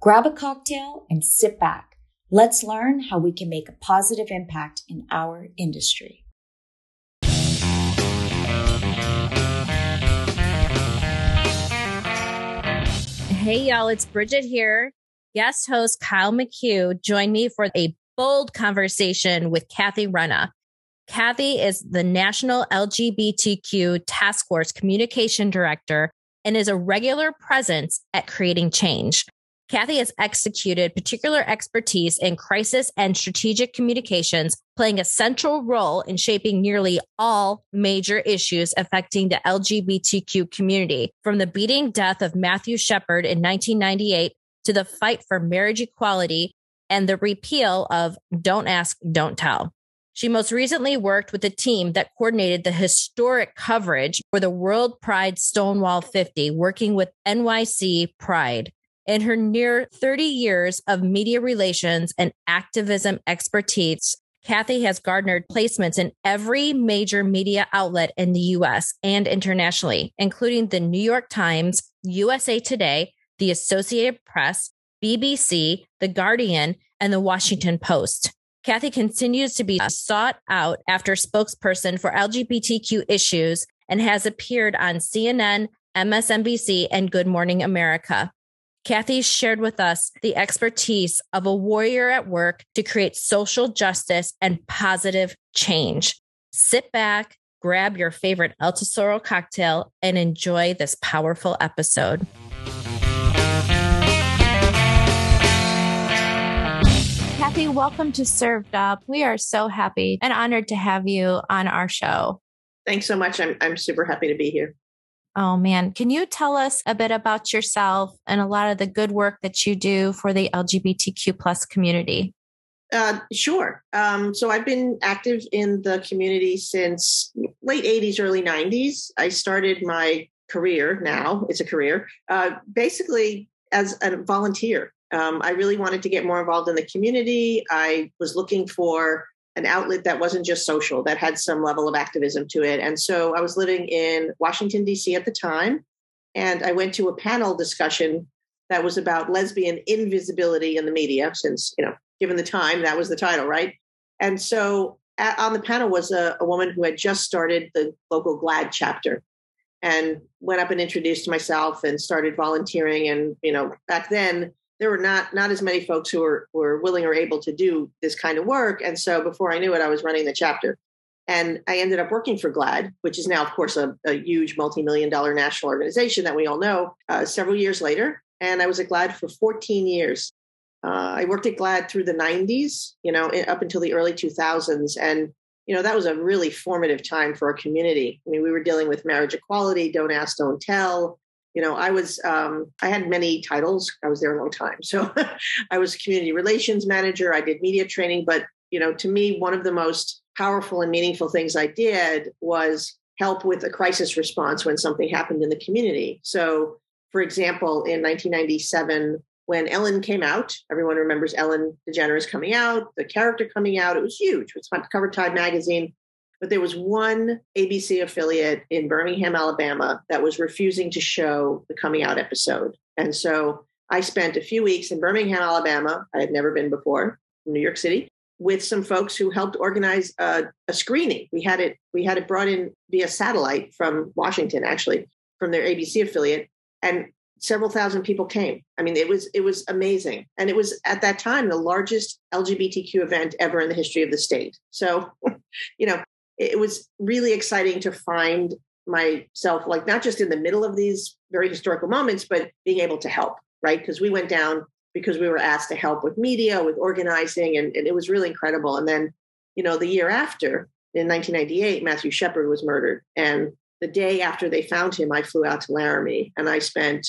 Grab a cocktail and sit back. Let's learn how we can make a positive impact in our industry. Hey, y'all, it's Bridget here. Guest host Kyle McHugh joined me for a bold conversation with Kathy Renna. Kathy is the National LGBTQ Task Force Communication Director and is a regular presence at Creating Change. Kathy has executed particular expertise in crisis and strategic communications, playing a central role in shaping nearly all major issues affecting the LGBTQ community, from the beating death of Matthew Shepard in 1998 to the fight for marriage equality and the repeal of Don't Ask, Don't Tell. She most recently worked with a team that coordinated the historic coverage for the World Pride Stonewall 50, working with NYC Pride. In her near 30 years of media relations and activism expertise, Kathy has garnered placements in every major media outlet in the US and internationally, including the New York Times, USA Today, the Associated Press, BBC, The Guardian, and The Washington Post. Kathy continues to be sought out after spokesperson for LGBTQ issues and has appeared on CNN, MSNBC, and Good Morning America. Kathy shared with us the expertise of a warrior at work to create social justice and positive change. Sit back, grab your favorite El Tesoro cocktail, and enjoy this powerful episode. Kathy, welcome to Served Up. We are so happy and honored to have you on our show. Thanks so much. I'm, I'm super happy to be here. Oh man, can you tell us a bit about yourself and a lot of the good work that you do for the LGBTQ plus community? Uh, sure. Um, so I've been active in the community since late 80s, early 90s. I started my career now, it's a career, uh, basically as a volunteer. Um, I really wanted to get more involved in the community. I was looking for an outlet that wasn't just social, that had some level of activism to it. And so I was living in Washington, D.C. at the time. And I went to a panel discussion that was about lesbian invisibility in the media, since, you know, given the time, that was the title, right? And so at, on the panel was a, a woman who had just started the local GLAAD chapter and went up and introduced myself and started volunteering. And, you know, back then, there were not not as many folks who were were willing or able to do this kind of work. And so before i knew it i was running the chapter. And i ended up working for GLAAD, which is now of course a, a huge multi-million dollar national organization that we all know uh, several years later. And i was at GLAAD for 14 years. Uh, i worked at GLAAD through the 90s you know up until the early 2000s and you know that was a really formative time for our community. I mean we were dealing with marriage equality don't ask don't tell you know i was um, i had many titles. I was there a long time. So i was community relations manager. I did media training. But you know to me one of the most powerful and meaningful things i did was help with a crisis response when something happened in the community. So for example in 1997 when ellen came out everyone remembers ellen degeneres coming out the character coming out. It was huge. It was cover Time magazine but there was one ABC affiliate in Birmingham, Alabama that was refusing to show the coming out episode. And so I spent a few weeks in Birmingham, Alabama. I had never been before, New York City, with some folks who helped organize a, a screening. We had it we had it brought in via satellite from Washington, actually, from their ABC affiliate. And several thousand people came. I mean, it was it was amazing, and it was at that time the largest LGBTQ event ever in the history of the state. So, you know, it was really exciting to find myself like not just in the middle of these very historical moments but being able to help right because we went down because we were asked to help with media with organizing and, and it was really incredible and then you know the year after in 1998 matthew shepard was murdered and the day after they found him i flew out to laramie and i spent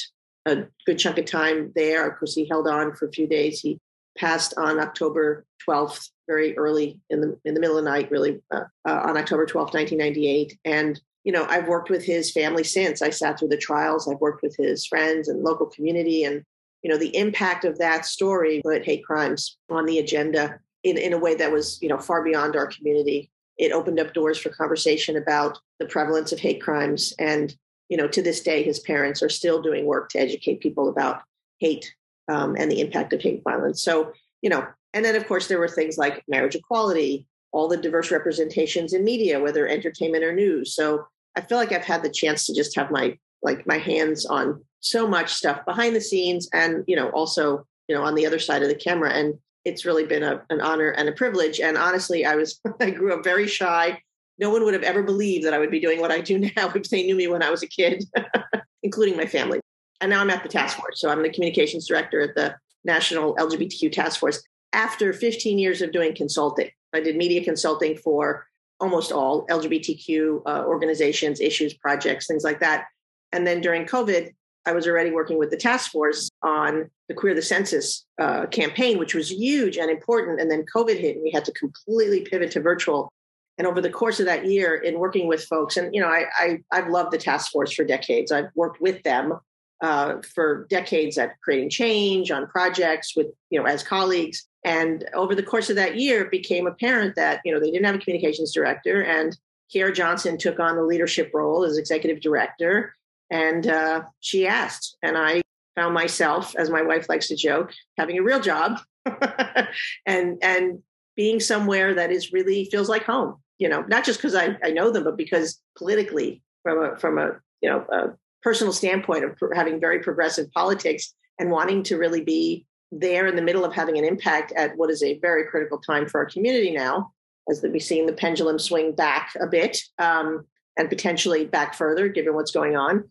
a good chunk of time there. Of course, he held on for a few days. He passed on October 12th, very early in the in the middle of the night, really uh, uh, on October 12th, 1998. And you know, I've worked with his family since. I sat through the trials. I've worked with his friends and local community, and you know, the impact of that story put hate crimes on the agenda in, in a way that was, you know, far beyond our community. It opened up doors for conversation about the prevalence of hate crimes. And, you know, to this day, his parents are still doing work to educate people about hate um, and the impact of hate violence. So, you know, and then of course there were things like marriage equality, all the diverse representations in media, whether entertainment or news. So I feel like I've had the chance to just have my like my hands on so much stuff behind the scenes and you know also you know on the other side of the camera and it's really been a, an honor and a privilege and honestly i was i grew up very shy no one would have ever believed that i would be doing what i do now if they knew me when i was a kid including my family and now i'm at the task force so i'm the communications director at the national lgbtq task force after 15 years of doing consulting i did media consulting for almost all lgbtq uh, organizations issues projects things like that and then during covid I was already working with the task force on the Queer the Census uh, campaign, which was huge and important. And then COVID hit, and we had to completely pivot to virtual. And over the course of that year, in working with folks, and you know, I, I have loved the task force for decades. I've worked with them uh, for decades at creating change on projects with you know as colleagues. And over the course of that year, it became apparent that you know they didn't have a communications director, and Kierra Johnson took on the leadership role as executive director and uh, she asked, and I found myself, as my wife likes to joke, having a real job and and being somewhere that is really feels like home. You know, not just because I, I know them, but because politically, from a from a you know a personal standpoint of having very progressive politics and wanting to really be there in the middle of having an impact at what is a very critical time for our community now, as we've seen the pendulum swing back a bit um, and potentially back further, given what's going on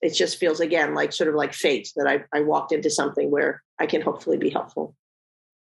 it just feels again like sort of like fate that I, I walked into something where I can hopefully be helpful.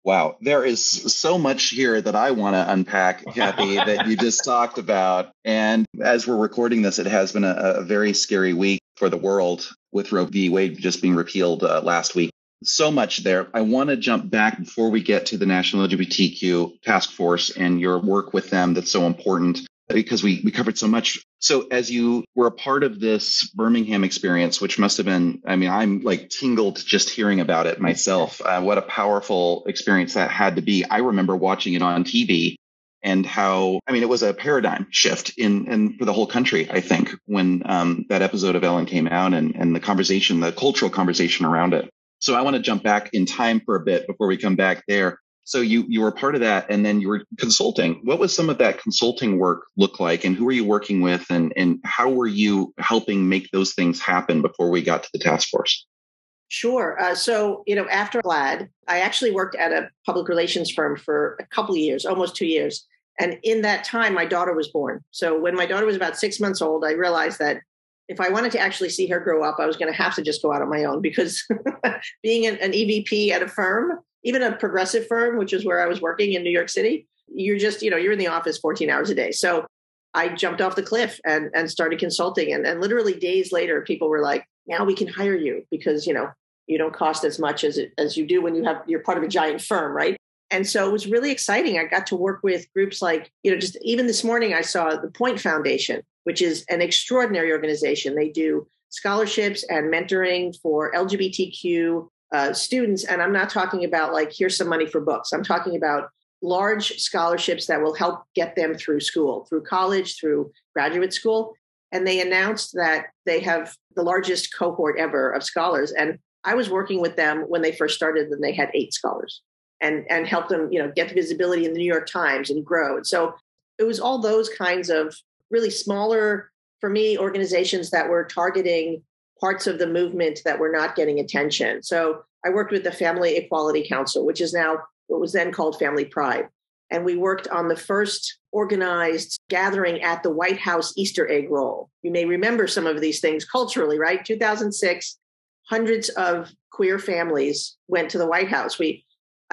Wow, there is so much here that I want to unpack, Kathy, that you just talked about. And as we're recording this, it has been a, a very scary week for the world with Roe v. Wade just being repealed uh, last week. So much there. I want to jump back before we get to the National LGBTQ Task Force and your work with them that's so important because we, we covered so much. So as you were a part of this Birmingham experience, which must have been, I mean, I'm like tingled just hearing about it myself. Uh, what a powerful experience that had to be. I remember watching it on TV and how, I mean, it was a paradigm shift in, in for the whole country, I think, when um, that episode of Ellen came out and, and the conversation, the cultural conversation around it. So I want to jump back in time for a bit before we come back there. So you you were part of that, and then you were consulting. What was some of that consulting work look like, and who were you working with, and and how were you helping make those things happen before we got to the task force? Sure. Uh, so you know, after GLAAD, I actually worked at a public relations firm for a couple of years, almost two years. And in that time, my daughter was born. So when my daughter was about six months old, I realized that if I wanted to actually see her grow up, I was going to have to just go out on my own because being an, EVP at a firm even a progressive firm, which is where I was working in New York City, you're just, you know, you're in the office 14 hours a day. So I jumped off the cliff and, and started consulting. And, and literally days later, people were like, now we can hire you because, you know, you don't cost as much as, as you do when you have, you're part of a giant firm, right? And so it was really exciting. I got to work with groups like, you know, just even this morning, I saw the Point Foundation, which is an extraordinary organization. They do scholarships and mentoring for LGBTQ uh, students. And I'm not talking about like, here's some money for books. I'm talking about large scholarships that will help get them through school, through college, through graduate school. And they announced that they have the largest cohort ever of scholars. And I was working with them when they first started, and they had eight scholars and, and help them, you know, get the visibility in the New York Times and grow. And so it was all those kinds of really smaller, for me, organizations that were targeting parts of the movement that were not getting attention. So I worked with the Family Equality Council, which is now what was then called Family Pride. And we worked on the first organized gathering at the White House Easter egg roll. You may remember some of these things culturally, right? 2006, hundreds of queer families went to the White House. We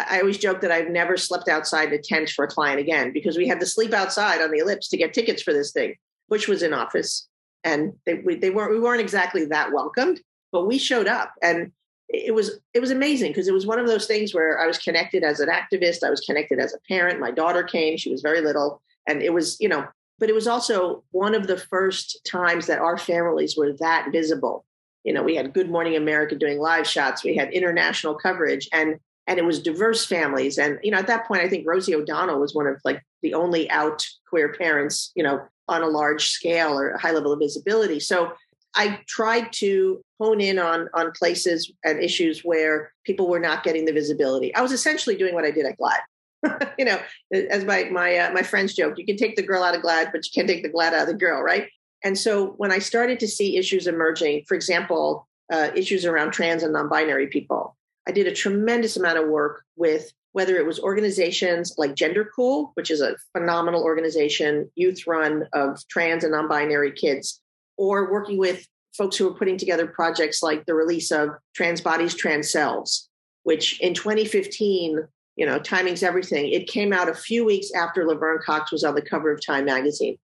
I always joke that I've never slept outside a tent for a client again because we had to sleep outside on the ellipse to get tickets for this thing. Bush was in office and they, we, they weren't we weren't exactly that welcomed but we showed up and it was it was amazing because it was one of those things where I was connected as an activist, I was connected as a parent. My daughter came; she was very little, and it was you know. But it was also one of the first times that our families were that visible. You know, we had Good Morning America doing live shots, we had international coverage, and and it was diverse families. And you know, at that point, I think Rosie O'Donnell was one of like the only out queer parents, you know, on a large scale or a high level of visibility. So I tried to hone in on on places and issues where people were not getting the visibility. I was essentially doing what I did at GLAAD. you know, as my my uh, my friends joke, you can take the girl out of GLAAD, but you can't take the GLAAD out of the girl, right? And so when I started to see issues emerging, for example, uh, issues around trans and non-binary people, I did a tremendous amount of work with whether it was organizations like Gender Cool, which is a phenomenal organization, youth run of trans and non-binary kids or working with folks who are putting together projects like the release of Trans Bodies, Trans Selves, which in 2015, you know, timing's everything. It came out a few weeks after Laverne Cox was on the cover of Time magazine.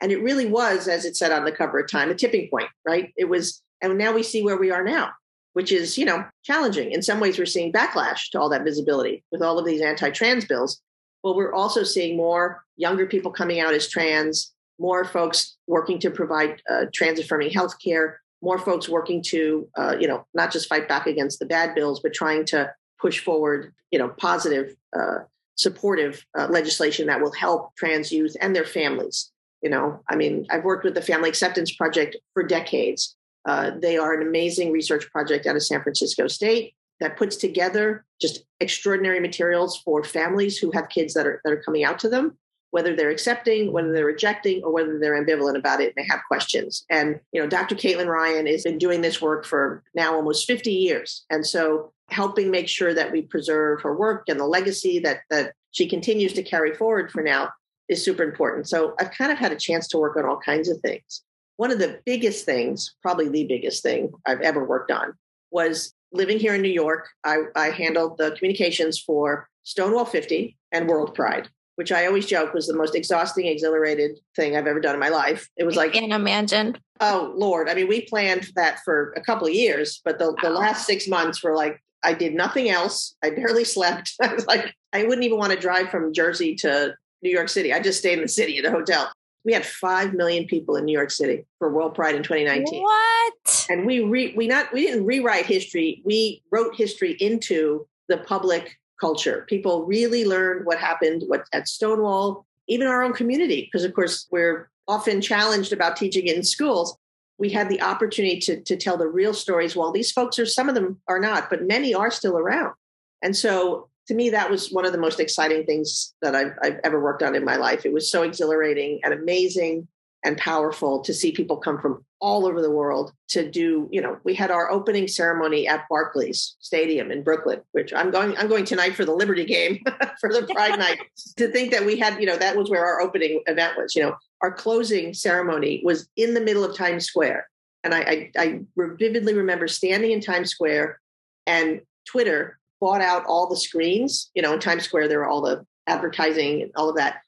And it really was, as it said on the cover of Time, a tipping point, right? It was, and now we see where we are now, which is, you know, challenging. In some ways, we're seeing backlash to all that visibility with all of these anti trans bills. But we're also seeing more younger people coming out as trans, more folks working to provide uh, trans affirming health care, more folks working to, uh, you know, not just fight back against the bad bills, but trying to push forward, you know, positive, uh, supportive uh, legislation that will help trans youth and their families. You know, I mean, I've worked with the Family Acceptance Project for decades. Uh, they are an amazing research project out of San Francisco State that puts together just extraordinary materials for families who have kids that are that are coming out to them whether they're accepting, whether they're rejecting, or whether they're ambivalent about it and they have questions. And, you know, Dr. Caitlin Ryan has been doing this work for now almost 50 years. And so helping make sure that we preserve her work and the legacy that that she continues to carry forward for now is super important. So I've kind of had a chance to work on all kinds of things. One of the biggest things, probably the biggest thing I've ever worked on, was living here in New York. I, I handled the communications for Stonewall 50 and World Pride which I always joke was the most exhausting, exhilarated thing I've ever done in my life. It was like, I can imagine. Oh Lord. I mean, we planned that for a couple of years, but the, wow. the last six months were like, I did nothing else. I barely slept. I was like, I wouldn't even want to drive from Jersey to New York City. I just stayed in the city at a hotel. We had 5 million people in New York City for World Pride in 2019. What? And we re, we not we didn't rewrite history. We wrote history into the public culture. People really learned what happened what, at Stonewall, even our own community, because of course we're often challenged about teaching it in schools. We had the opportunity to, to tell the real stories. While these folks are, some of them are not, but many are still around. And so to me, that was one of the most exciting things that I've, I've ever worked on in my life. It was so exhilarating and amazing and powerful to see people come from all over the world to do you know we had our opening ceremony at barclays stadium in brooklyn which i'm going i'm going tonight for the liberty game for the pride night. To think that we had you know that was where our opening event was you know. Our closing ceremony was in the middle of times square. And i i, I vividly remember standing in times square and twitter bought out all the screens you know in times square there were all the advertising and all of that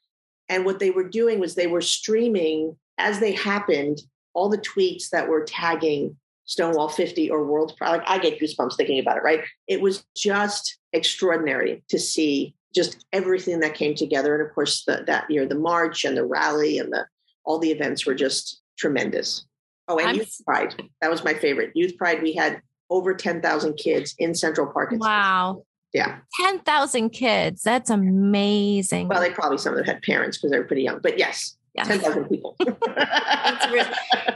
and what they were doing was they were streaming as they happened, all the tweets that were tagging Stonewall 50 or World Pride, like I get goosebumps thinking about it, right? It was just extraordinary to see just everything that came together. And of course, the, that year, the march and the rally and the all the events were just tremendous. Oh, and I'm, Youth Pride. That was my favorite. Youth Pride, we had over 10,000 kids in Central Park. Wow. Yeah. 10,000 kids. That's amazing. Well, they probably some of them had parents because they were pretty young. But yes, Yes. 10,000 people. that's, really,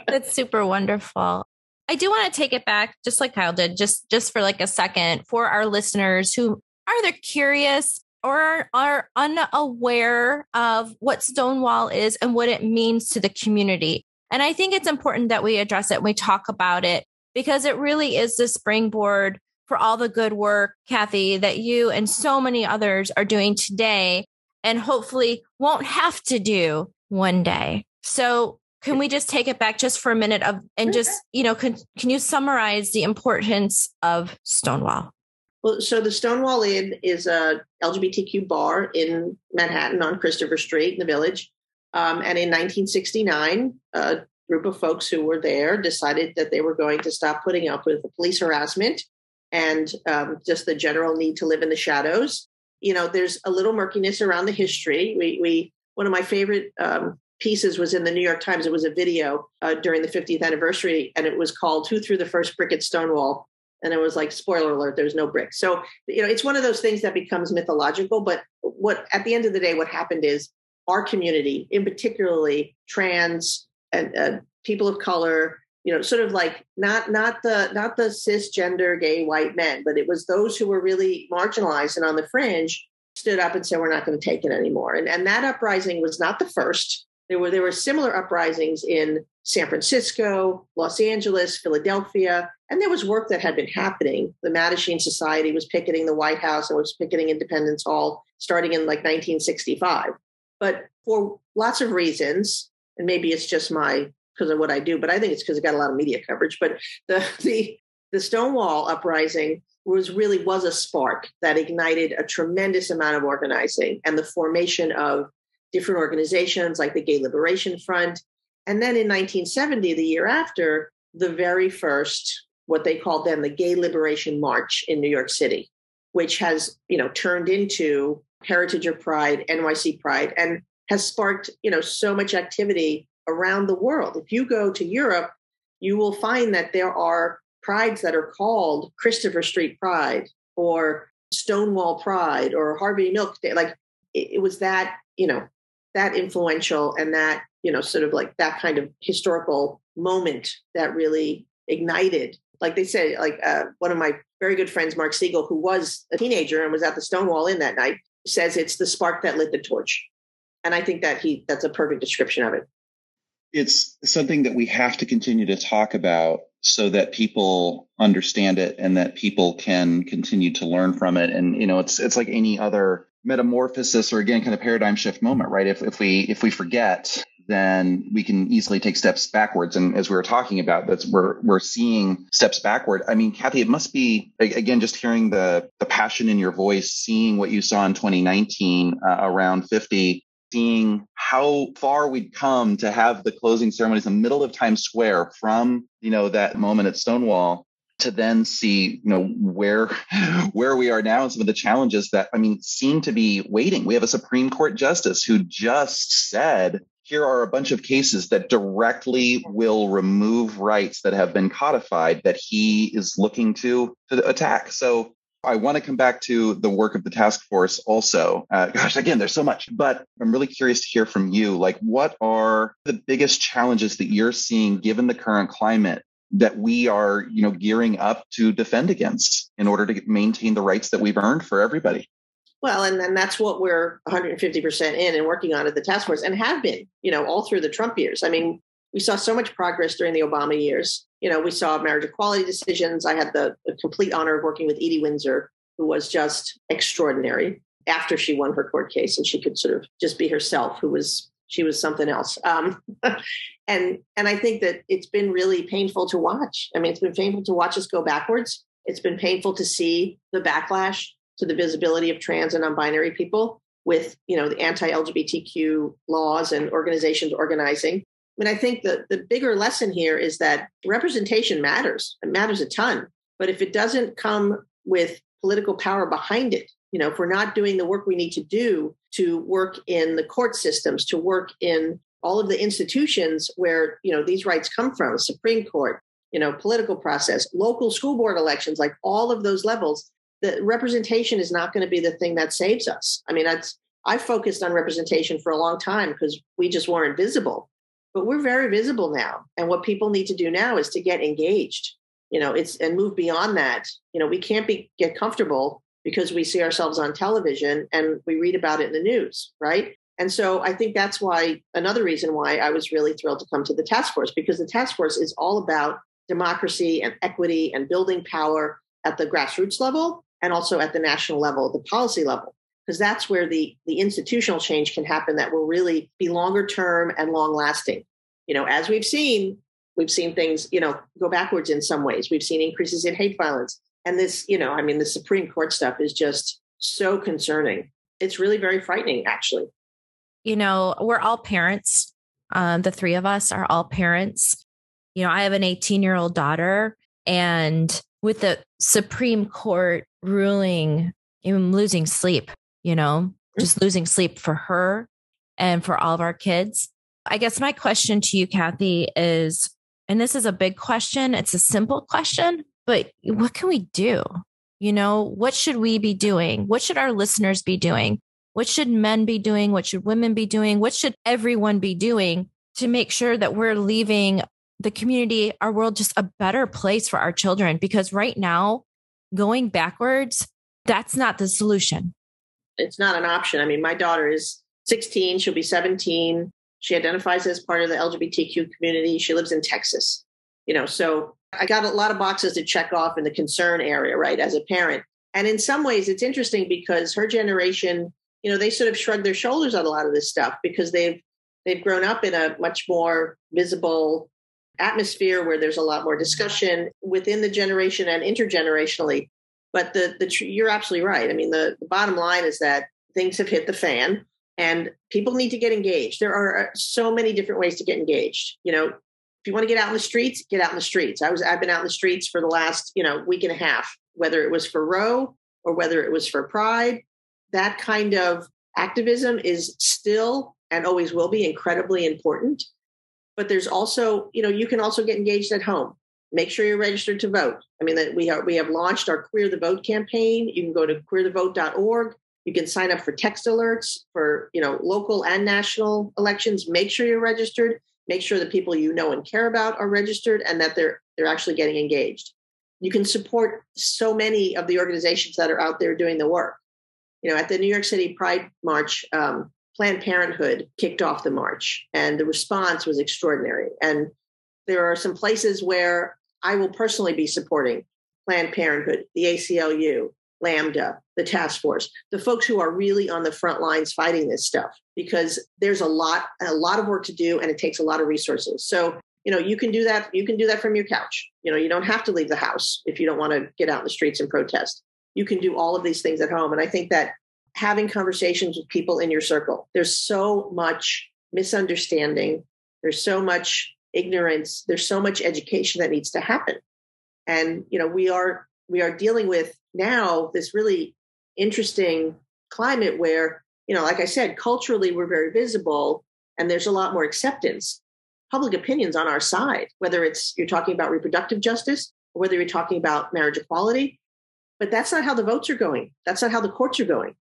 that's super wonderful. I do want to take it back, just like Kyle did, just just for like a second, for our listeners who are either curious or are unaware of what Stonewall is and what it means to the community. And I think it's important that we address it, and we talk about it, because it really is the springboard for all the good work, Kathy, that you and so many others are doing today and hopefully won't have to do one day. So can we just take it back just for a minute of and just you know can can you summarize the importance of Stonewall? Well, so the Stonewall Inn is a LGBTQ bar in Manhattan on Christopher Street in the Village, um, and in 1969, uh, group of folks who were there decided that they were going to stop putting up with the police harassment and um, just the general need to live in the shadows. You know, there's a little murkiness around the history. We, we one of my favorite um, pieces was in the New York Times. It was a video uh, during the 50th anniversary, and it was called "Who Threw the First Brick at Stonewall." And it was like, spoiler alert, there's no brick. So, you know, it's one of those things that becomes mythological. But what, at the end of the day, what happened is our community, in particularly trans and uh, people of color, you know, sort of like not not the not the cisgender gay white men, but it was those who were really marginalized and on the fringe stood up and said, "We're not going to take it anymore." And and that uprising was not the first. There were there were similar uprisings in San Francisco, Los Angeles, Philadelphia, and there was work that had been happening. The Mattachine Society was picketing the White House and was picketing Independence Hall starting in like 1965. But for lots of reasons, and maybe it's just my because of what I do, but I think it's because it got a lot of media coverage. But the the the Stonewall uprising was really was a spark that ignited a tremendous amount of organizing and the formation of different organizations like the Gay Liberation Front. And then in 1970, the year after, the very first, what they called then the Gay Liberation March in New York City, which has, you know, turned into Heritage of Pride, NYC Pride, and has sparked, you know, so much activity around the world. If you go to Europe, you will find that there are prides that are called Christopher Street Pride or Stonewall Pride or Harvey Milk Day. Like it, it was that, you know, that influential and that, you know, sort of like that kind of historical moment that really ignited. Like they said, like uh, one of my very good friends, Mark Segal, who was a teenager and was at the Stonewall Inn that night, says it's the spark that lit the torch. And I think that he that's a perfect description of it. It's something that we have to continue to talk about so that people understand it and that people can continue to learn from it. And you know it's it's like any other metamorphosis or again kind of paradigm shift moment right? If if we if we forget then we can easily take steps backwards. And as we were talking about that's we're we're seeing steps backward. I mean kathy it must be again just hearing the the passion in your voice seeing what you saw in 2019 uh, around 50 seeing how far we'd come to have the closing ceremonies in the middle of Times Square from, you know, that moment at Stonewall to then see, you know, where where we are now and some of the challenges that I mean seem to be waiting. We have a Supreme Court justice who just said here are a bunch of cases that directly will remove rights that have been codified that he is looking to, to attack. So I want to come back to the work of the task force also. Uh, gosh, again, there's so much, but I'm really curious to hear from you. Like, what are the biggest challenges that you're seeing given the current climate that we are, you know, gearing up to defend against in order to maintain the rights that we've earned for everybody? Well, and then that's what we're 150% in and working on at the task force and have been, you know, all through the Trump years. I mean, we saw so much progress during the Obama years. You know, we saw marriage equality decisions. I had the, the complete honor of working with Edie Windsor, who was just extraordinary after she won her court case and she could sort of just be herself, who was she was something else. Um, and and I think that it's been really painful to watch. I mean, it's been painful to watch us go backwards. It's been painful to see the backlash to the visibility of trans and non-binary people with you know the anti-LGBTQ laws and organizations organizing. I mean, I think the, the bigger lesson here is that representation matters. It matters a ton. But if it doesn't come with political power behind it, you know, if we're not doing the work we need to do to work in the court systems, to work in all of the institutions where, you know, these rights come from, Supreme Court, you know, political process, local school board elections, like all of those levels, the representation is not going to be the thing that saves us. I mean, that's I focused on representation for a long time because we just weren't visible but we're very visible now. And what people need to do now is to get engaged you know it's and move beyond that. You know we can't be get comfortable because we see ourselves on television and we read about it in the news right? And so i think that's why another reason why i was really thrilled to come to the task force because the task force is all about democracy and equity and building power at the grassroots level and also at the national level the policy level because that's where the the institutional change can happen that will really be longer term and long lasting. You know as we've seen we've seen things you know go backwards in some ways. We've seen increases in hate violence. And this you know i mean the supreme court stuff is just so concerning. It's really very frightening actually. You know we're all parents. Um, the three of us are all parents. You know, I have an 18 year old daughter, and with the Supreme Court ruling, I'm losing sleep, you know, mm-hmm. just losing sleep for her and for all of our kids. I guess my question to you, Kathy, is and this is a big question, it's a simple question, but what can we do? You know, what should we be doing? What should our listeners be doing? What should men be doing? What should women be doing? What should everyone be doing to make sure that we're leaving the community, our world, just a better place for our children? Because right now, going backwards, that's not the solution. It's not an option. I mean, my daughter is 16, she'll be 17. She identifies as part of the LGBTQ community. She lives in Texas. You know, so I got a lot of boxes to check off in the concern area, right, as a parent. And in some ways, it's interesting because her generation, you know, they sort of shrug their shoulders on a lot of this stuff because they've they've grown up in a much more visible atmosphere where there's a lot more discussion within the generation and intergenerationally. But the the you're absolutely right. I mean, the, the bottom line is that things have hit the fan and people need to get engaged. There are uh, so many different ways to get engaged. You know, if you want to get out in the streets, get out in the streets. I was I've been out in the streets for the last, you know, week and a half, whether it was for Roe or whether it was for Pride. That kind of activism is still and always will be incredibly important. But there's also, you know, you can also get engaged at home. Make sure you're registered to vote. I mean, that we are we have launched our Queer the Vote campaign. You can go to queerthevote.org. You can sign up for text alerts for, you know, local and national elections. Make sure you're registered. Make sure the people you know and care about are registered and that they're they're actually getting engaged. You can support so many of the organizations that are out there doing the work. You know, at the New York City Pride March, um, Planned Parenthood kicked off the march, and the response was extraordinary. And there are some places where I will personally be supporting Planned Parenthood, the ACLU, Lambda, the task force, the folks who are really on the front lines fighting this stuff, because there's a lot, a lot of work to do, and it takes a lot of resources. So, you know, you can do that. You can do that from your couch. You know, you don't have to leave the house if you don't want to get out in the streets and protest. You can do all of these things at home. And I think that having conversations with people in your circle, there's so much misunderstanding. There's so much ignorance. There's so much education that needs to happen. And, you know, we are we are dealing with now this really interesting climate where, you know, like I said, culturally we're very visible and there's a lot more acceptance. Public opinions on our side, whether it's you're talking about reproductive justice or whether you're talking about marriage equality. But that's not how the votes are going. That's not how the courts are going.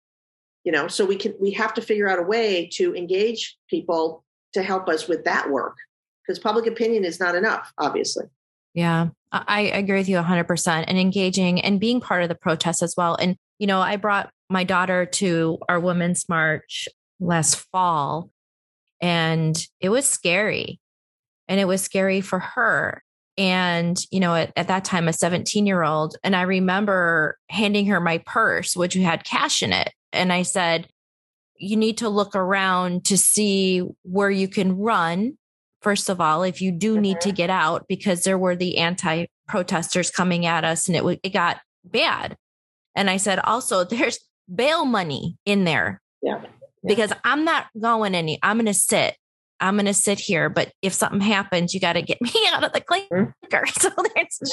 You know, so we can we have to figure out a way to engage people to help us with that work because public opinion is not enough, obviously. Yeah, I agree with you 100% and engaging and being part of the protest as well. And, you know, I brought my daughter to our Women's March last fall and it was scary. And it was scary for her. And, you know, at, at that time, a 17 year old. And I remember handing her my purse, which had cash in it. And I said, you need to look around to see where you can run first of all, if you do need to mm-hmm. get out, because there were the anti protesters coming at us and it, it got bad. And I said, also, there's bail money in there. Yeah. yeah. Because I'm not going any, I'm going to sit. I'm going to sit here, but if something happens, you got to get me out of the clinker. So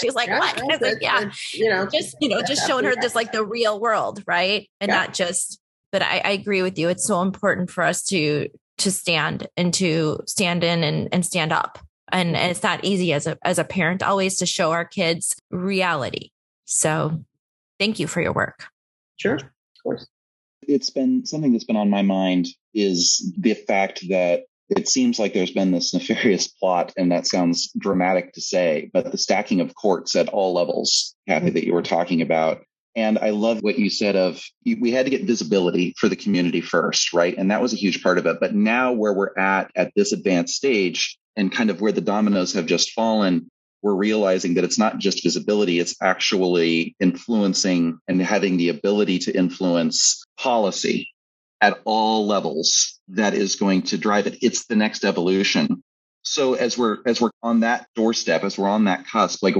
she's like, yeah, what? I like, yeah, you know, just, you know, just showing her this like the real world, right? And yeah. not just, but I, I agree with you. It's so important for us to to stand and to stand in and, and stand up. And, and it's not easy as a as a parent always to show our kids reality. So thank you for your work. Sure. Of course. It's been something that's been on my mind is the fact that it seems like there's been this nefarious plot, and that sounds dramatic to say, but the stacking of courts at all levels, Kathy, that you were talking about, and I love what you said of we had to get visibility for the community first, right? And that was a huge part of it. But now where we're at at this advanced stage and kind of where the dominoes have just fallen, we're realizing that it's not just visibility, it's actually influencing and having the ability to influence policy at all levels that is going to drive it. It's the next evolution. So as we're as we're on that doorstep, as we're on that cusp, like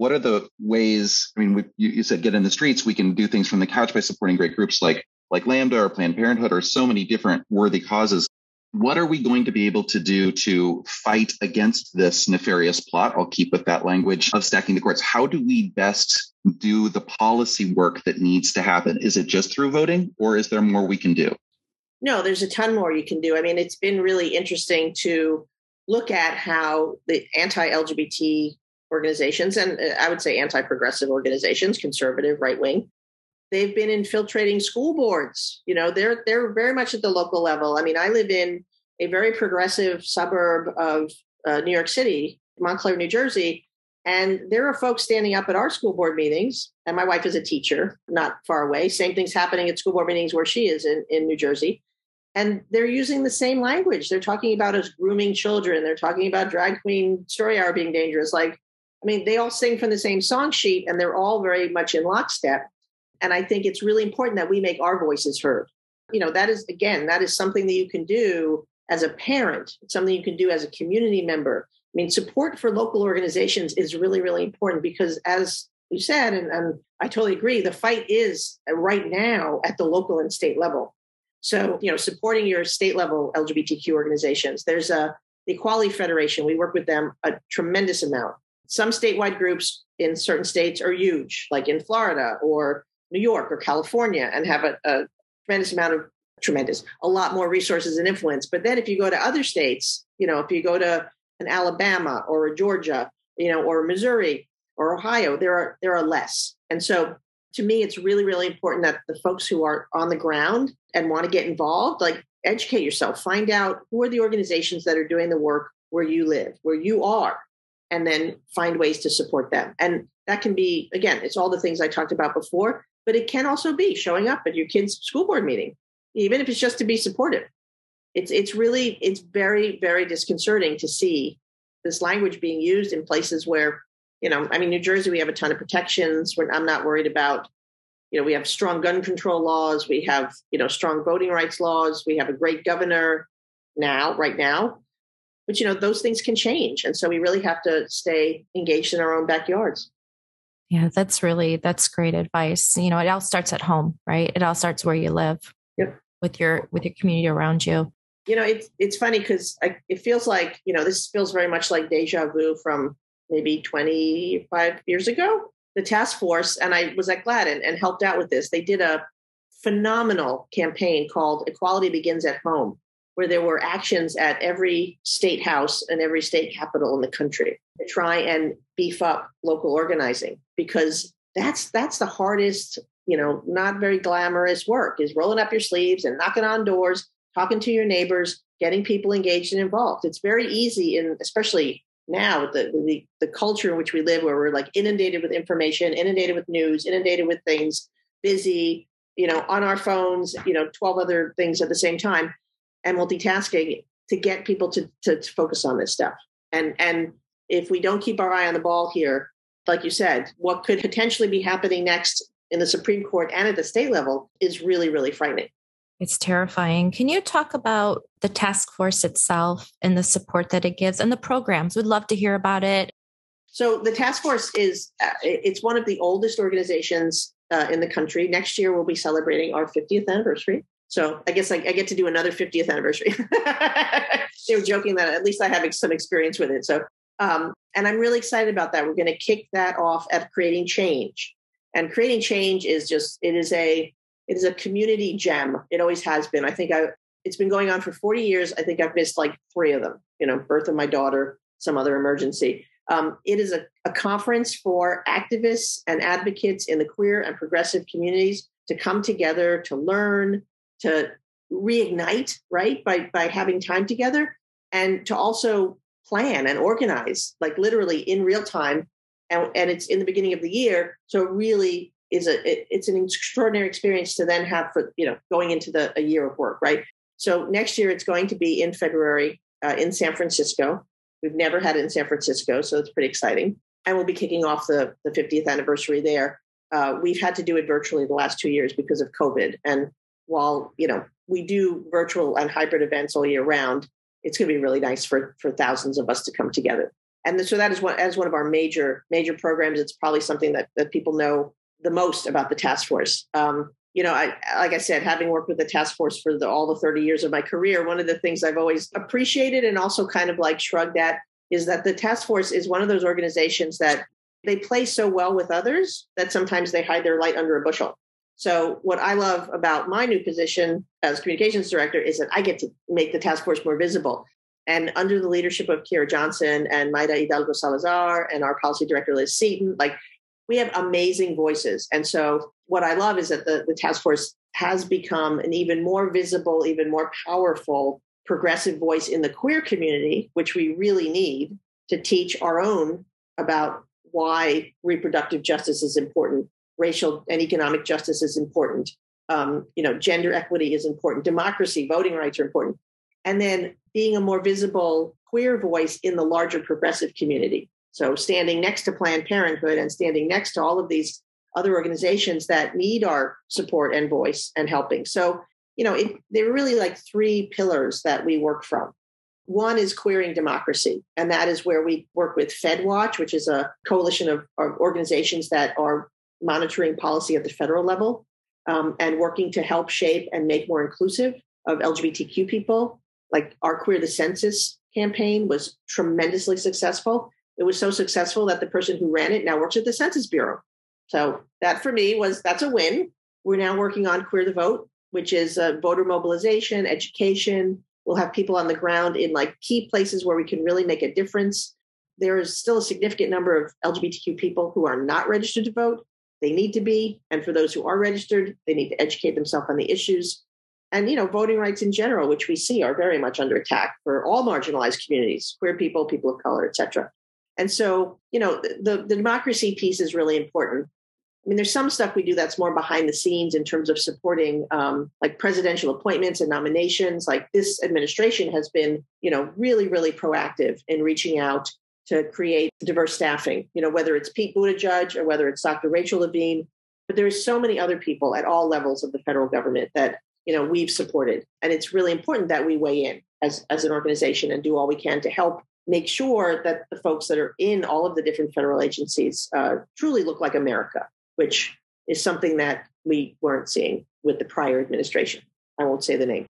what are the ways? I mean, we, you, you, said get in the streets. We can do things from the couch by supporting great groups like like Lambda or Planned Parenthood or so many different worthy causes. what are we going to be able to do to fight against this nefarious plot? I'll keep with that language of stacking the courts. How do we best do the policy work that needs to happen? Is it just through voting or is there more we can do? No, there's a ton more you can do. I mean, it's been really interesting to look at how the anti LGBT organizations, and uh, I would say anti progressive organizations, conservative, right wing, they've been infiltrating school boards. You know, they're they're very much at the local level. I mean, I live in a very progressive suburb of uh, New York City, Montclair, New Jersey, and there are folks standing up at our school board meetings. And my wife is a teacher, not far away. Same thing's happening at school board meetings where she is in, in New Jersey. And they're using the same language. They're talking about us grooming children. They're talking about drag queen story hour being dangerous. Like, I mean, they all sing from the same song sheet and they're all very much in lockstep. And I think it's really important that we make our voices heard. You know, that is, again, that is something that you can do as a parent, something you can do as a community member. I mean, support for local organizations is really, really important because, as you said, and, and I totally agree, the fight is right now at the local and state level. So, you know, supporting your state level LGBTQ organizations. There's a the Equality Federation. We work with them a tremendous amount. Some statewide groups in certain states are huge, like in Florida or New York or California and have a, a tremendous amount of tremendous, a lot more resources and influence. But then if you go to other states, you know, if you go to an Alabama or a Georgia, you know, or Missouri or Ohio, there are there are less. And so to me, it's really, really important that the folks who are on the ground and want to get involved, like educate yourself, find out who are the organizations that are doing the work where you live, where you are, and then find ways to support them. And that can be, again, it's all the things I talked about before, but it can also be showing up at your kid's school board meeting, even if it's just to be supportive. It's it's really it's very very disconcerting to see this language being used in places where you know I mean New Jersey we have a ton of protections. Where I'm not worried about you know we have strong gun control laws, we have you know strong voting rights laws, we have a great governor now right now. But you know those things can change, and so we really have to stay engaged in our own backyards. Yeah, that's really that's great advice. You know, it all starts at home, right? It all starts where you live. Yep. With your with your community around you. You know, it's it's funny because it feels like you know this feels very much like deja vu from maybe 25 years ago. The task force, and I was at GLAAD and, and helped out with this. They did a phenomenal campaign called "Equality Begins at Home," where there were actions at every state house and every state capital in the country to try and beef up local organizing because that's that's the hardest you know not very glamorous work is rolling up your sleeves and knocking on doors talking to your neighbors getting people engaged and involved. It's very easy in especially now with the, the the culture in which we live where we're like inundated with information inundated with news inundated with things busy you know on our phones you know 12 other things at the same time and multitasking to get people to, to, to focus on this stuff. And and if we don't keep our eye on the ball here, like you said, what could potentially be happening next in the Supreme Court and at the state level is really, really frightening. It's terrifying. Can you talk about the task force itself and the support that it gives and the programs? We'd love to hear about it. So the task force is uh, it's one of the oldest organizations uh, in the country. Next year we'll be celebrating our 50th anniversary. So I guess I, I get to do another 50th anniversary. they were joking that at least I have some experience with it. So, um, and I'm really excited about that. We're going to kick that off at creating change, and creating change is just it is a it is a community gem. It always has been. I think I it's been going on for 40 years. I think I've missed like three of them. You know, birth of my daughter, some other emergency. Um, it is a, a conference for activists and advocates in the queer and progressive communities to come together to learn, to reignite, right? By by having time together and to also plan and organize, like literally in real time. And, and it's in the beginning of the year. So it really is a it, it's an extraordinary experience to then have for you know going into the a year of work, right? So next year it's going to be in February uh, in San Francisco. We've never had it in San Francisco, so it's pretty exciting. And we'll be kicking off the, the 50th anniversary there. Uh, we've had to do it virtually the last two years because of COVID. And while you know we do virtual and hybrid events all year round, it's going to be really nice for for thousands of us to come together. And so that is one as one of our major major programs. It's probably something that that people know the most about the task force. Um, you know, I, like I said, having worked with the task force for the, all the 30 years of my career, one of the things I've always appreciated and also kind of like shrugged at is that the task force is one of those organizations that they play so well with others that sometimes they hide their light under a bushel. So, what I love about my new position as communications director is that I get to make the task force more visible. And under the leadership of Kierra Johnson and Maida Hidalgo Salazar and our policy director, Liz Seaton, like we have amazing voices. And so what I love is that the, the task force has become an even more visible, even more powerful progressive voice in the queer community, which we really need to teach our own about why reproductive justice is important, racial and economic justice is important, um, you know, gender equity is important, democracy, voting rights are important, and then being a more visible queer voice in the larger progressive community. So standing next to Planned Parenthood and standing next to all of these other organizations that need our support and voice and helping. So, you know, it, they're really like three pillars that we work from. One is queering democracy, and that is where we work with FedWatch, which is a coalition of, of organizations that are monitoring policy at the federal level um, and working to help shape and make more inclusive of LGBTQ people. Like our Queer the Census campaign was tremendously successful. It was so successful that the person who ran it now works at the Census Bureau. So that for me was that's a win. We're now working on Queer the Vote, which is uh, voter mobilization, education. We'll have people on the ground in like key places where we can really make a difference. There is still a significant number of LGBTQ people who are not registered to vote. They need to be. And for those who are registered, they need to educate themselves on the issues. And, you know, voting rights in general, which we see are very much under attack for all marginalized communities, queer people, people of color, etc. And so, you know, the, the democracy piece is really important. I mean, there's some stuff we do that's more behind the scenes in terms of supporting um, like presidential appointments and nominations. Like this administration has been, you know, really, really proactive in reaching out to create diverse staffing, you know, whether it's Pete Buttigieg or whether it's Dr. Rachel Levine. But there's so many other people at all levels of the federal government that, you know, we've supported. And it's really important that we weigh in as, as an organization and do all we can to help make sure that the folks that are in all of the different federal agencies uh, truly look like America, which is something that we weren't seeing with the prior administration. I won't say the name.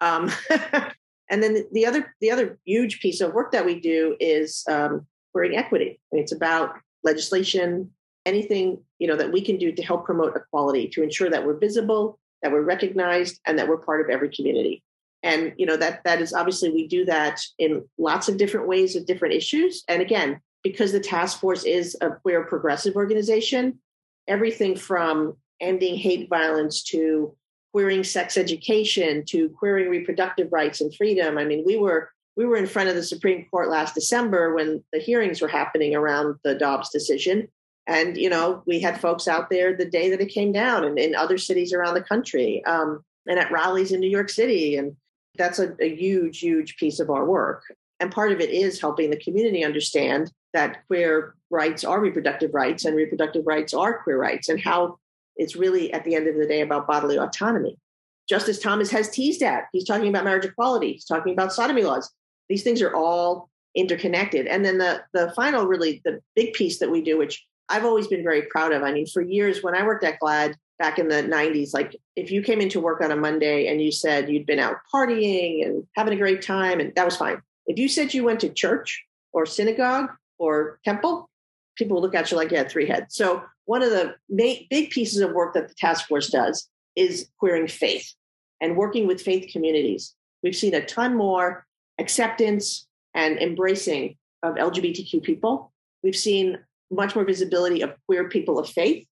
Um, and then the other the other huge piece of work that we do is um, queering equity. And it's about legislation, anything you know that we can do to help promote equality, to ensure that we're visible, that we're recognized, and that we're part of every community and you know that that is obviously we do that in lots of different ways with different issues and again because the task force is a queer progressive organization everything from ending hate violence to queering sex education to queering reproductive rights and freedom. I mean we were we were in front of the supreme court last december when the hearings were happening around the dobbs decision. And you know we had folks out there the day that it came down and in other cities around the country um, and at rallies in new york city. And that's a, a huge, huge piece of our work. And part of it is helping the community understand that queer rights are reproductive rights and reproductive rights are queer rights and how it's really at the end of the day about bodily autonomy. Justice Thomas has teased at. He's talking about marriage equality. He's talking about sodomy laws. These things are all interconnected. And then the the final really the big piece that we do, which I've always been very proud of. I mean, for years when I worked at GLAAD back in the 90s like if you came into work on a monday and you said you'd been out partying and having a great time and that was fine if you said you went to church or synagogue or temple people look at you like you had three heads so one of the big pieces of work that the task force does is queering faith and working with faith communities we've seen a ton more acceptance and embracing of lgbtq people we've seen much more visibility of queer people of faith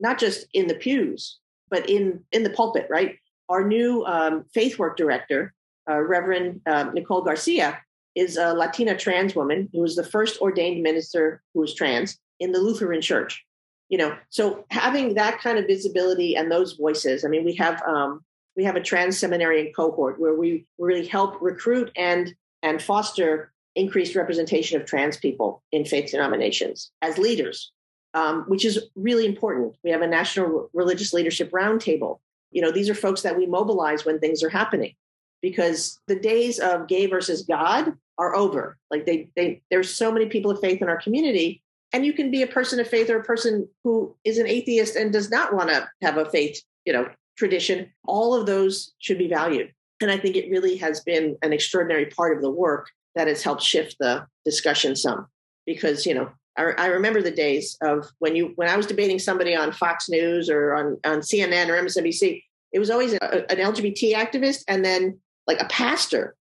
not just in the pews, but in in the pulpit. Right. Our new um, faith work director, uh, Reverend uh, Nicole Garcia, is a Latina trans woman who was the first ordained minister who was trans in the Lutheran Church. You know, so having that kind of visibility and those voices. I mean, we have um, we have a trans seminarian cohort where we really help recruit and and foster increased representation of trans people in faith denominations as leaders um, which is really important. We have a national religious leadership roundtable. You know, these are folks that we mobilize when things are happening because the days of gay versus God are over. Like they, they, there's so many people of faith in our community, and you can be a person of faith or a person who is an atheist and does not want to have a faith, you know, tradition, all of those should be valued. And I think it really has been an extraordinary part of the work that has helped shift the discussion some. Because, you know, I, I remember the days of when you when I was debating somebody on Fox News or on, on CNN or MSNBC, it was always a, an LGBT activist and then like a pastor.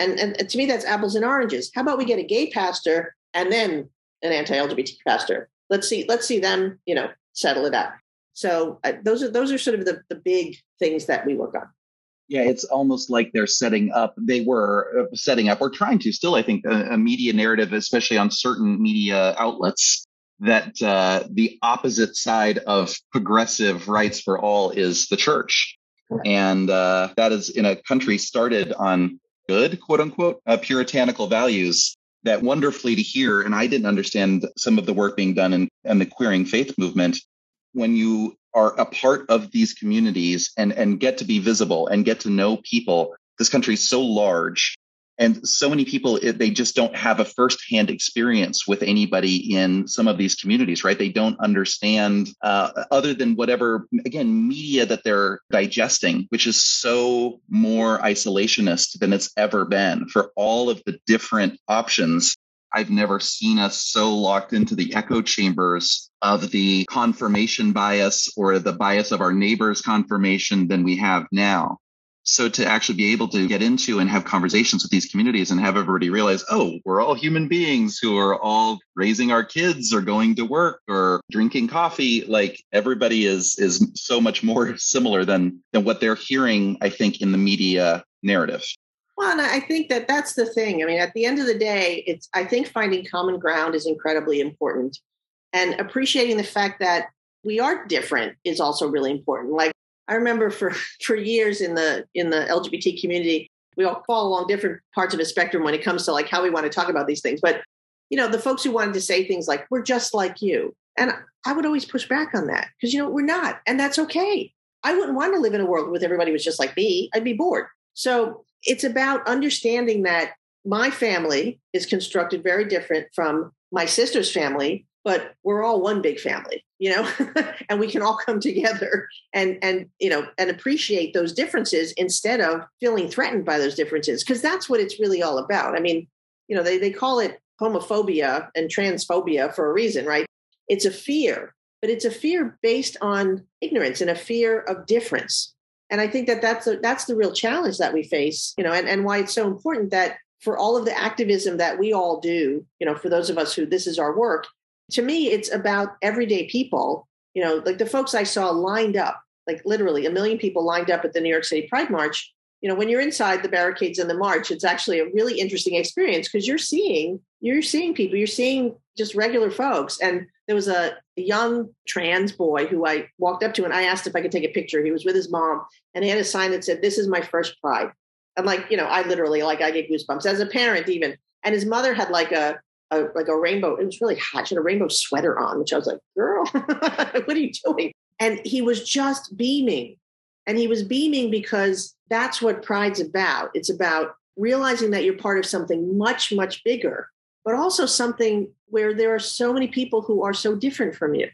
And, and to me, that's apples and oranges. How about we get a gay pastor and then an anti-LGBT pastor? Let's see, let's see them, you know, settle it out. So uh, those are those are sort of the, the big things that we work on. Yeah, it's almost like they're setting up. They were uh, setting up, or trying to still, I think, a, a media narrative, especially on certain media outlets, that uh, the opposite side of progressive rights for all is the church. And uh, that is in a country started on good, quote unquote, uh, puritanical values that wonderfully to hear. And I didn't understand some of the work being done in, in the queering faith movement when you are a part of these communities and, and get to be visible and get to know people. This country is so large and so many people they just don't have a firsthand experience with anybody in some of these communities right they don't understand uh, other than whatever again media that they're digesting which is so more isolationist than it's ever been for all of the different options I've never seen us so locked into the echo chambers of the confirmation bias or the bias of our neighbor's confirmation than we have now. So to actually be able to get into and have conversations with these communities and have everybody realize, oh, we're all human beings who are all raising our kids or going to work or drinking coffee. Like everybody is is so much more similar than than what they're hearing, I think, in the media narrative. Well, and I think that that's the thing. I mean, at the end of the day, it's I think finding common ground is incredibly important, and appreciating the fact that we are different is also really important. Like I remember for for years in the in the LGBT community, we all fall along different parts of a spectrum when it comes to like how we want to talk about these things. But you know, the folks who wanted to say things like "we're just like you," and I would always push back on that because you know we're not, and that's okay. I wouldn't want to live in a world with everybody was just like me. I'd be bored. So it's about understanding that my family is constructed very different from my sister's family but we're all one big family you know and we can all come together and and you know and appreciate those differences instead of feeling threatened by those differences because that's what it's really all about. I mean you know they, they call it homophobia and transphobia for a reason right? It's a fear but it's a fear based on ignorance and a fear of difference. And I think that that's a, that's the real challenge that we face, you know, and, and why it's so important that for all of the activism that we all do, you know, for those of us who this is our work, to me, it's about everyday people, you know, like the folks I saw lined up, like literally a million people lined up at the New York City Pride March. You know, when you're inside the barricades in the march, it's actually a really interesting experience because you're seeing you're seeing people, you're seeing just regular folks, and there was a, young trans boy who I walked up to and I asked if I could take a picture. He was with his mom and he had a sign that said, This is my first pride. And like, you know, I literally like I get goosebumps as a parent even. And his mother had like a, a like a rainbow, it was really hot. She had a rainbow sweater on, which I was like, girl, what are you doing? And he was just beaming. And he was beaming because that's what pride's about. It's about realizing that you're part of something much, much bigger but also something where there are so many people who are so different from you.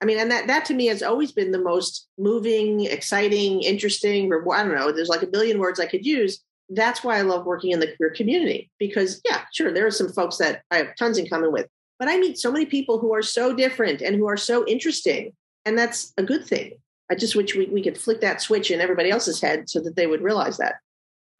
I mean, and that that to me has always been the most moving, exciting, interesting. I don't know. There's like a billion words I could use. That's why I love working in the queer community because, yeah, sure, there are some folks that I have tons in common with, but I meet so many people who are so different and who are so interesting, and that's a good thing. I just wish we, we could flick that switch in everybody else's head so that they would realize that.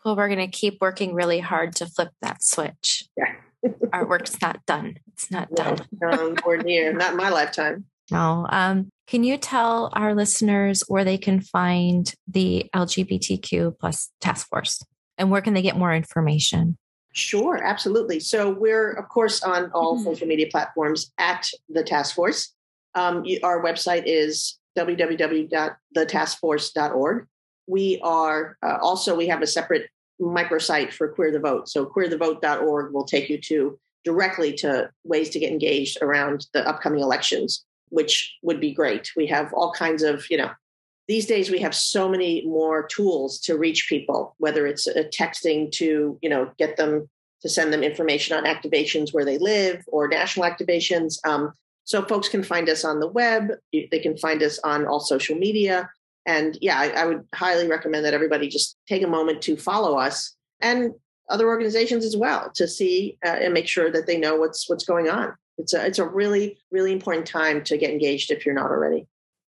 Well, we're going to keep working really hard to flip that switch. Yeah our work's not done. It's not done. No, or near, not in my lifetime. No. Um, can you tell our listeners where they can find the LGBTQ plus task force and where can they get more information? Sure, absolutely. So we're, of course, on all mm-hmm. social media platforms at the task force. Um, our website is www.thetaskforce.org. We are uh, also, we have a separate microsite for Queer the Vote. So queerthevote.org will take you to directly to ways to get engaged around the upcoming elections, which would be great. We have all kinds of, you know, these days we have so many more tools to reach people, whether it's a texting to, you know, get them to send them information on activations where they live or national activations. Um, so folks can find us on the web. They can find us on all social media. And yeah, I, I would highly recommend that everybody just take a moment to follow us and other organizations as well to see uh, and make sure that they know what's what's going on. It's a it's a really really important time to get engaged if you're not already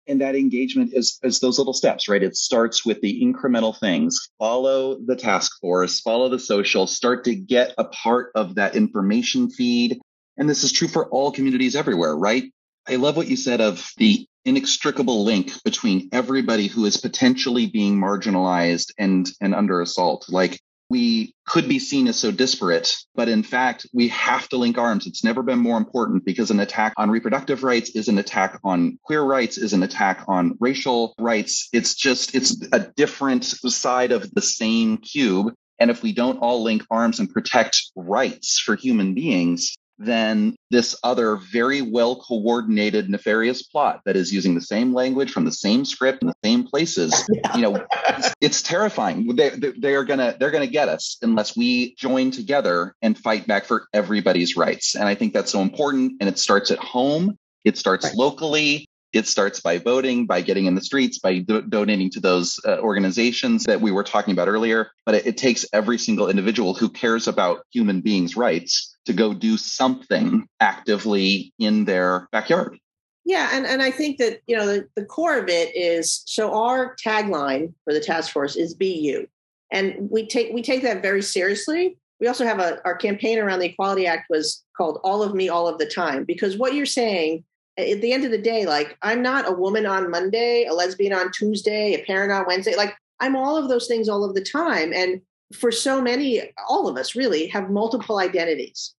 and that engagement is, is those little steps, right? It starts with the incremental things. Follow the task force, follow the social, start to get a part of that information feed. And this is true for all communities everywhere, right? I love what you said of the inextricable link between everybody who is potentially being marginalized and, and under assault. Like we could be seen as so disparate, but in fact, we have to link arms. It's never been more important because an attack on reproductive rights is an attack on queer rights, is an attack on racial rights. It's just, it's a different side of the same cube. And if we don't all link arms and protect rights for human beings, than this other very well coordinated nefarious plot that is using the same language from the same script in the same places yeah. you know it's, it's terrifying they, they are gonna they're gonna get us unless we join together and fight back for everybody's rights and i think that's so important and it starts at home it starts right. locally it starts by voting, by getting in the streets, by do- donating to those uh, organizations that we were talking about earlier. But it, it takes every single individual who cares about human beings' rights to go do something actively in their backyard. Yeah, and, and I think that you know the, the core of it is so our tagline for the task force is be you. And we take we take that very seriously. We also have a our campaign around the Equality Act was called All of Me All of the Time because what you're saying at the end of the day, like I'm not a woman on Monday, a lesbian on Tuesday, a parent on Wednesday. Like I'm all of those things all of the time. And for so many, all of us really have multiple identities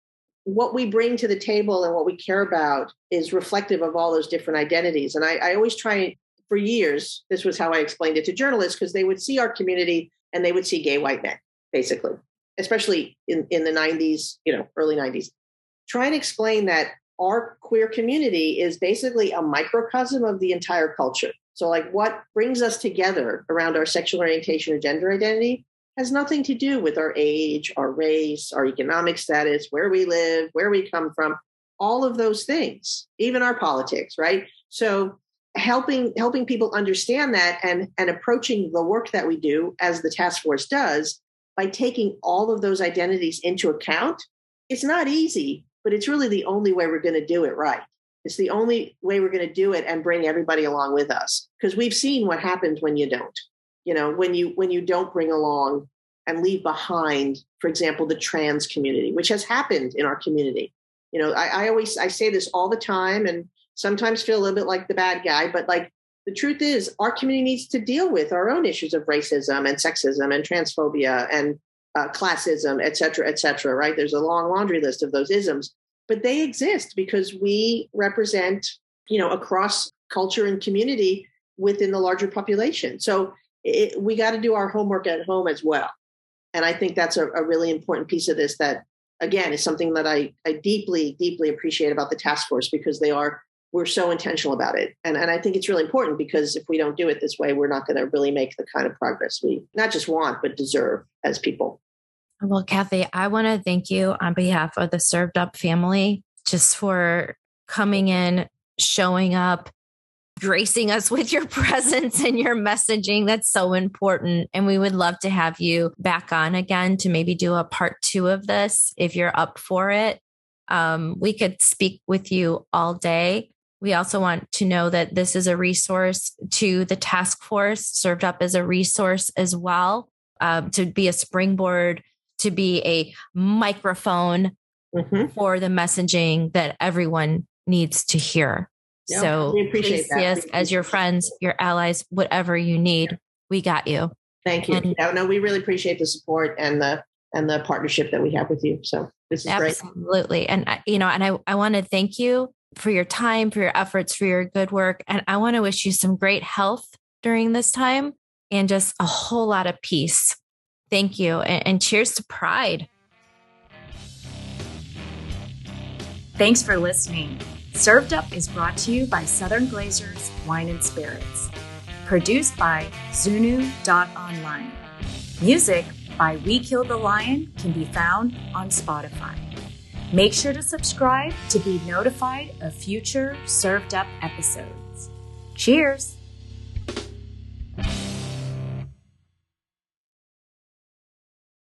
what we bring to the table and what we care about is reflective of all those different identities. And I, I always try, for years, this was how I explained it to journalists because they would see our community and they would see gay white men, basically, especially in, in the 90s, you know, early 90s. Try and explain that our queer community is basically a microcosm of the entire culture. So, like, what brings us together around our sexual orientation or gender identity has nothing to do with our age, our race, our economic status, where we live, where we come from, all of those things, even our politics, right? So helping helping people understand that and and approaching the work that we do as the task force does by taking all of those identities into account it's not easy but it's really the only way we're going to do it right. It's the only way we're going to do it and bring everybody along with us because we've seen what happens when you don't. You know when you when you don't bring along and leave behind for example the trans community which has happened in our community. You know I, I, always i say this all the time and sometimes feel a little bit like the bad guy but like the truth is our community needs to deal with our own issues of racism and sexism and transphobia and uh, classism et cetera et cetera right? There's a long laundry list of those isms but they exist because we represent you know across culture and community within the larger population so it, we got to do our homework at home as well. And I think that's a, a, really important piece of this that, again, is something that I, I deeply, deeply appreciate about the task force because they are, we're so intentional about it. And, and I think it's really important because if we don't do it this way, we're not going to really make the kind of progress we not just want, but deserve as people. Well, Kathy, I want to thank you on behalf of the Served Up family just for coming in, showing up, gracing us with your presence and your messaging. That's so important. And we would love to have you back on again to maybe do a part two of this if you're up for it. Um, we could speak with you all day. We also want to know that this is a resource to the task force, served up as a resource as well, um, to be a springboard, to be a microphone mm-hmm. for the messaging that everyone needs to hear so we appreciate please that. see us as your friends, your allies, whatever you need. Yeah. We got you. Thank you. And, no, no, we really appreciate the support and the and the partnership that we have with you. So this is great. absolutely. great. And you know, and I, I want to thank you for your time, for your efforts, for your good work. And I want to wish you some great health during this time and just a whole lot of peace. Thank you. and, and cheers to pride. Thanks for listening. Served Up is brought to you by Southern Glazers Wine and Spirits. Produced by Zunu.online. Music by We Kill the Lion can be found on Spotify. Make sure to subscribe to be notified of future Served Up episodes. Cheers!